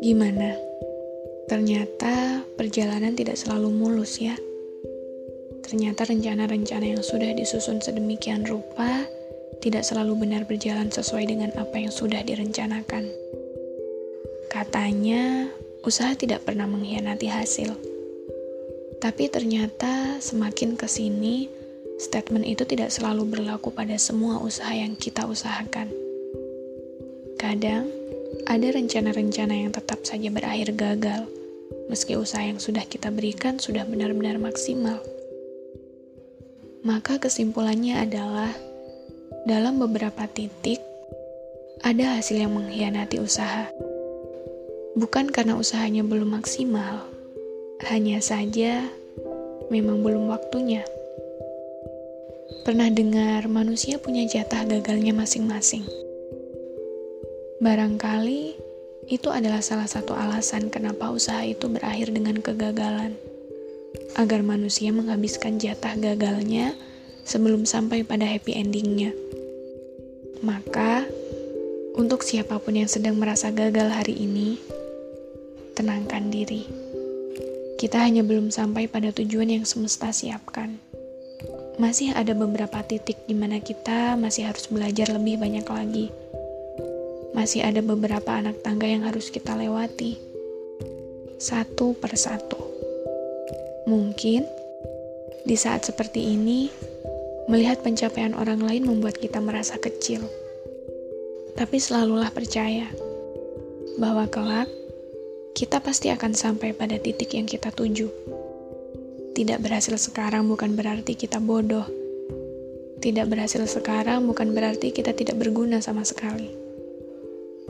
Gimana? Ternyata perjalanan tidak selalu mulus ya. Ternyata rencana-rencana yang sudah disusun sedemikian rupa tidak selalu benar berjalan sesuai dengan apa yang sudah direncanakan. Katanya, usaha tidak pernah mengkhianati hasil. Tapi ternyata semakin ke sini, statement itu tidak selalu berlaku pada semua usaha yang kita usahakan. Kadang, ada rencana-rencana yang tetap saja berakhir gagal, meski usaha yang sudah kita berikan sudah benar-benar maksimal. Maka kesimpulannya adalah, dalam beberapa titik, ada hasil yang mengkhianati usaha. Bukan karena usahanya belum maksimal, hanya saja memang belum waktunya. Pernah dengar manusia punya jatah gagalnya masing-masing. Barangkali itu adalah salah satu alasan kenapa usaha itu berakhir dengan kegagalan. Agar manusia menghabiskan jatah gagalnya sebelum sampai pada happy endingnya. Maka, untuk siapa pun yang sedang merasa gagal hari ini, tenangkan diri. Kita hanya belum sampai pada tujuan yang semesta siapkan. Masih ada beberapa titik di mana kita masih harus belajar lebih banyak lagi. Masih ada beberapa anak tangga yang harus kita lewati. Satu persatu. Mungkin di saat seperti ini, Melihat pencapaian orang lain membuat kita merasa kecil. Tapi selalulah percaya bahwa kelak kita pasti akan sampai pada titik yang kita tuju. Tidak berhasil sekarang bukan berarti kita bodoh. Tidak berhasil sekarang bukan berarti kita tidak berguna sama sekali.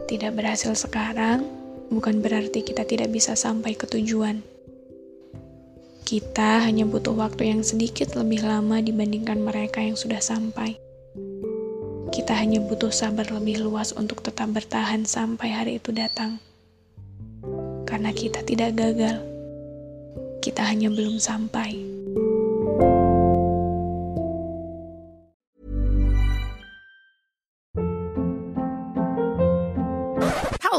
Tidak berhasil sekarang bukan berarti kita tidak bisa sampai ke tujuan. Kita hanya butuh waktu yang sedikit lebih lama dibandingkan mereka yang sudah sampai. Kita hanya butuh sabar lebih luas untuk tetap bertahan sampai hari itu datang. Karena kita tidak gagal, kita hanya belum sampai.